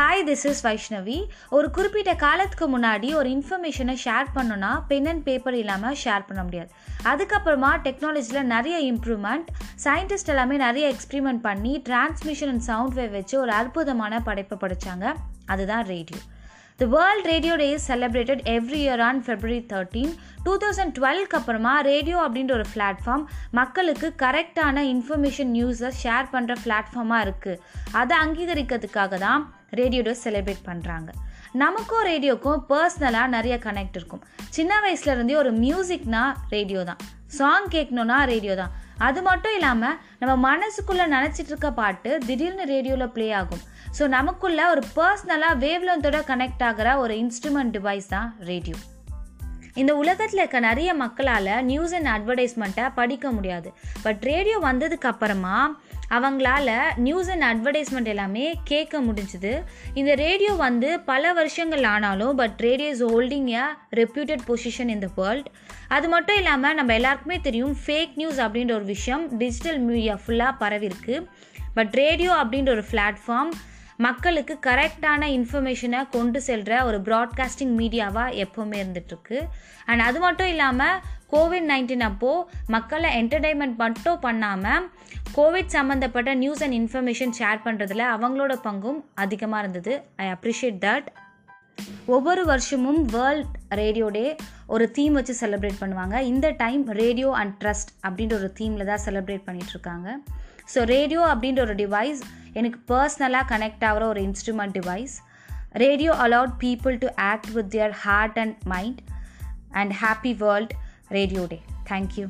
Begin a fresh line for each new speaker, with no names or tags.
Hi this is Vaishnavi ஒரு குறிப்பிட்ட காலத்துக்கு முன்னாடி ஒரு இன்ஃபர்மேஷனை ஷேர் பண்ணோன்னா பென் அண்ட் பேப்பர் இல்லாமல் ஷேர் பண்ண முடியாது. அதுக்கப்புறமா டெக்னாலஜியில் நிறைய இம்ப்ரூவ்மெண்ட் சயின்டிஸ்ட் எல்லாமே நிறைய எக்ஸ்பிரிமெண்ட் பண்ணி டிரான்ஸ்மிஷன் அண்ட் சவுண்ட் வேவ் வச்சு ஒரு அற்புதமான படைப்பை படைச்சாங்க. அதுதான் radio the world radio day is celebrated every year on February thirteen two thousand டுவெல்க்கு அப்புறமா ரேடியோ அப்படின்ற ஒரு பிளாட்ஃபார்ம் மக்களுக்கு கரெக்டான இன்ஃபர்மேஷன் நியூஸை ஷேர் பண்ணுற பிளாட்ஃபார்மாக இருக்குது அதை அங்கீகரிக்கிறதுக்காக தான் ரேடியோ டே செலிப்ரேட் பண்ணுறாங்க நமக்கும் ரேடியோக்கும் பர்சனலாக நிறைய கனெக்ட் இருக்கும். சின்ன வயசுலேருந்தே ஒரு மியூசிக்னா ரேடியோ தான். சாங் கேட்கணுன்னா ரேடியோ தான். அது மட்டும் இல்லாமல் நம்ம மனசுக்குள்ளே நினச்சிட்டு இருக்க பாட்டு திடீர்னு ரேடியோவில் ப்ளே ஆகும். ஸோ நமக்குள்ளே ஒரு பர்சனலாக வேவ்லந்தோட கனெக்ட் ஆகிற ஒரு இன்ஸ்ட்ருமெண்ட் டிவைஸ் தான் ரேடியோ இந்த உலகத்தில் இருக்க நிறைய மக்களால் நியூஸ் அண்ட் அட்வர்டைஸ்மெண்ட்டை படிக்க முடியாது. பட் ரேடியோ வந்ததுக்கு அப்புறமா அவங்களால நியூஸ் அண்ட் அட்வர்டைஸ்மெண்ட் எல்லாமே கேட்க முடிஞ்சுது. இந்த ரேடியோ வந்து பல வருஷங்கள் ஆனாலும் but radio is holding a reputed position in the world அது மட்டும் இல்லாமல் நம்ம எல்லாருக்குமே தெரியும் ஃபேக் நியூஸ் அப்படின்ற ஒரு விஷயம் டிஜிட்டல் மீடியா ஃபுல்லாக பரவிருக்கு பட் ரேடியோ அப்படின்ற ஒரு பிளாட்ஃபார்ம் மக்களுக்கு கரெக்டான இன்ஃபர்மேஷனை கொண்டு செல்கிற ஒரு ப்ராட்காஸ்டிங் மீடியாவாக எப்போவுமே இருந்துகிட்ருக்கு அண்ட் அது மட்டும் இல்லாமல் கோவிட் நைன்டீன் அப்போது மக்களை என்டர்டைன்மெண்ட் மட்டும் பண்ணாமல் கோவிட் சம்மந்தப்பட்ட நியூஸ் அண்ட் இன்ஃபர்மேஷன் ஷேர் பண்ணுறதுல அவங்களோட பங்கும் அதிகமாக இருந்தது. ஐ அப்ரிஷியேட் தட் ஒவ்வொரு வருஷமும் வேர்ல்ட் ரேடியோ டே ஒரு தீம் வச்சு செலிப்ரேட் பண்ணுவாங்க. இந்த டைம் ரேடியோ அண்ட் ட்ரஸ்ட் அப்படின்ற ஒரு தீமில் தான் செலிப்ரேட் பண்ணிகிட்ருக்காங்க ஸோ ரேடியோ அப்படின்ற ஒரு டிவைஸ் எனக்கு பர்சனலாக கனெக்ட் ஆகிற ஒரு instrument device radio allowed people to act with their heart and mind and happy world radio day thank you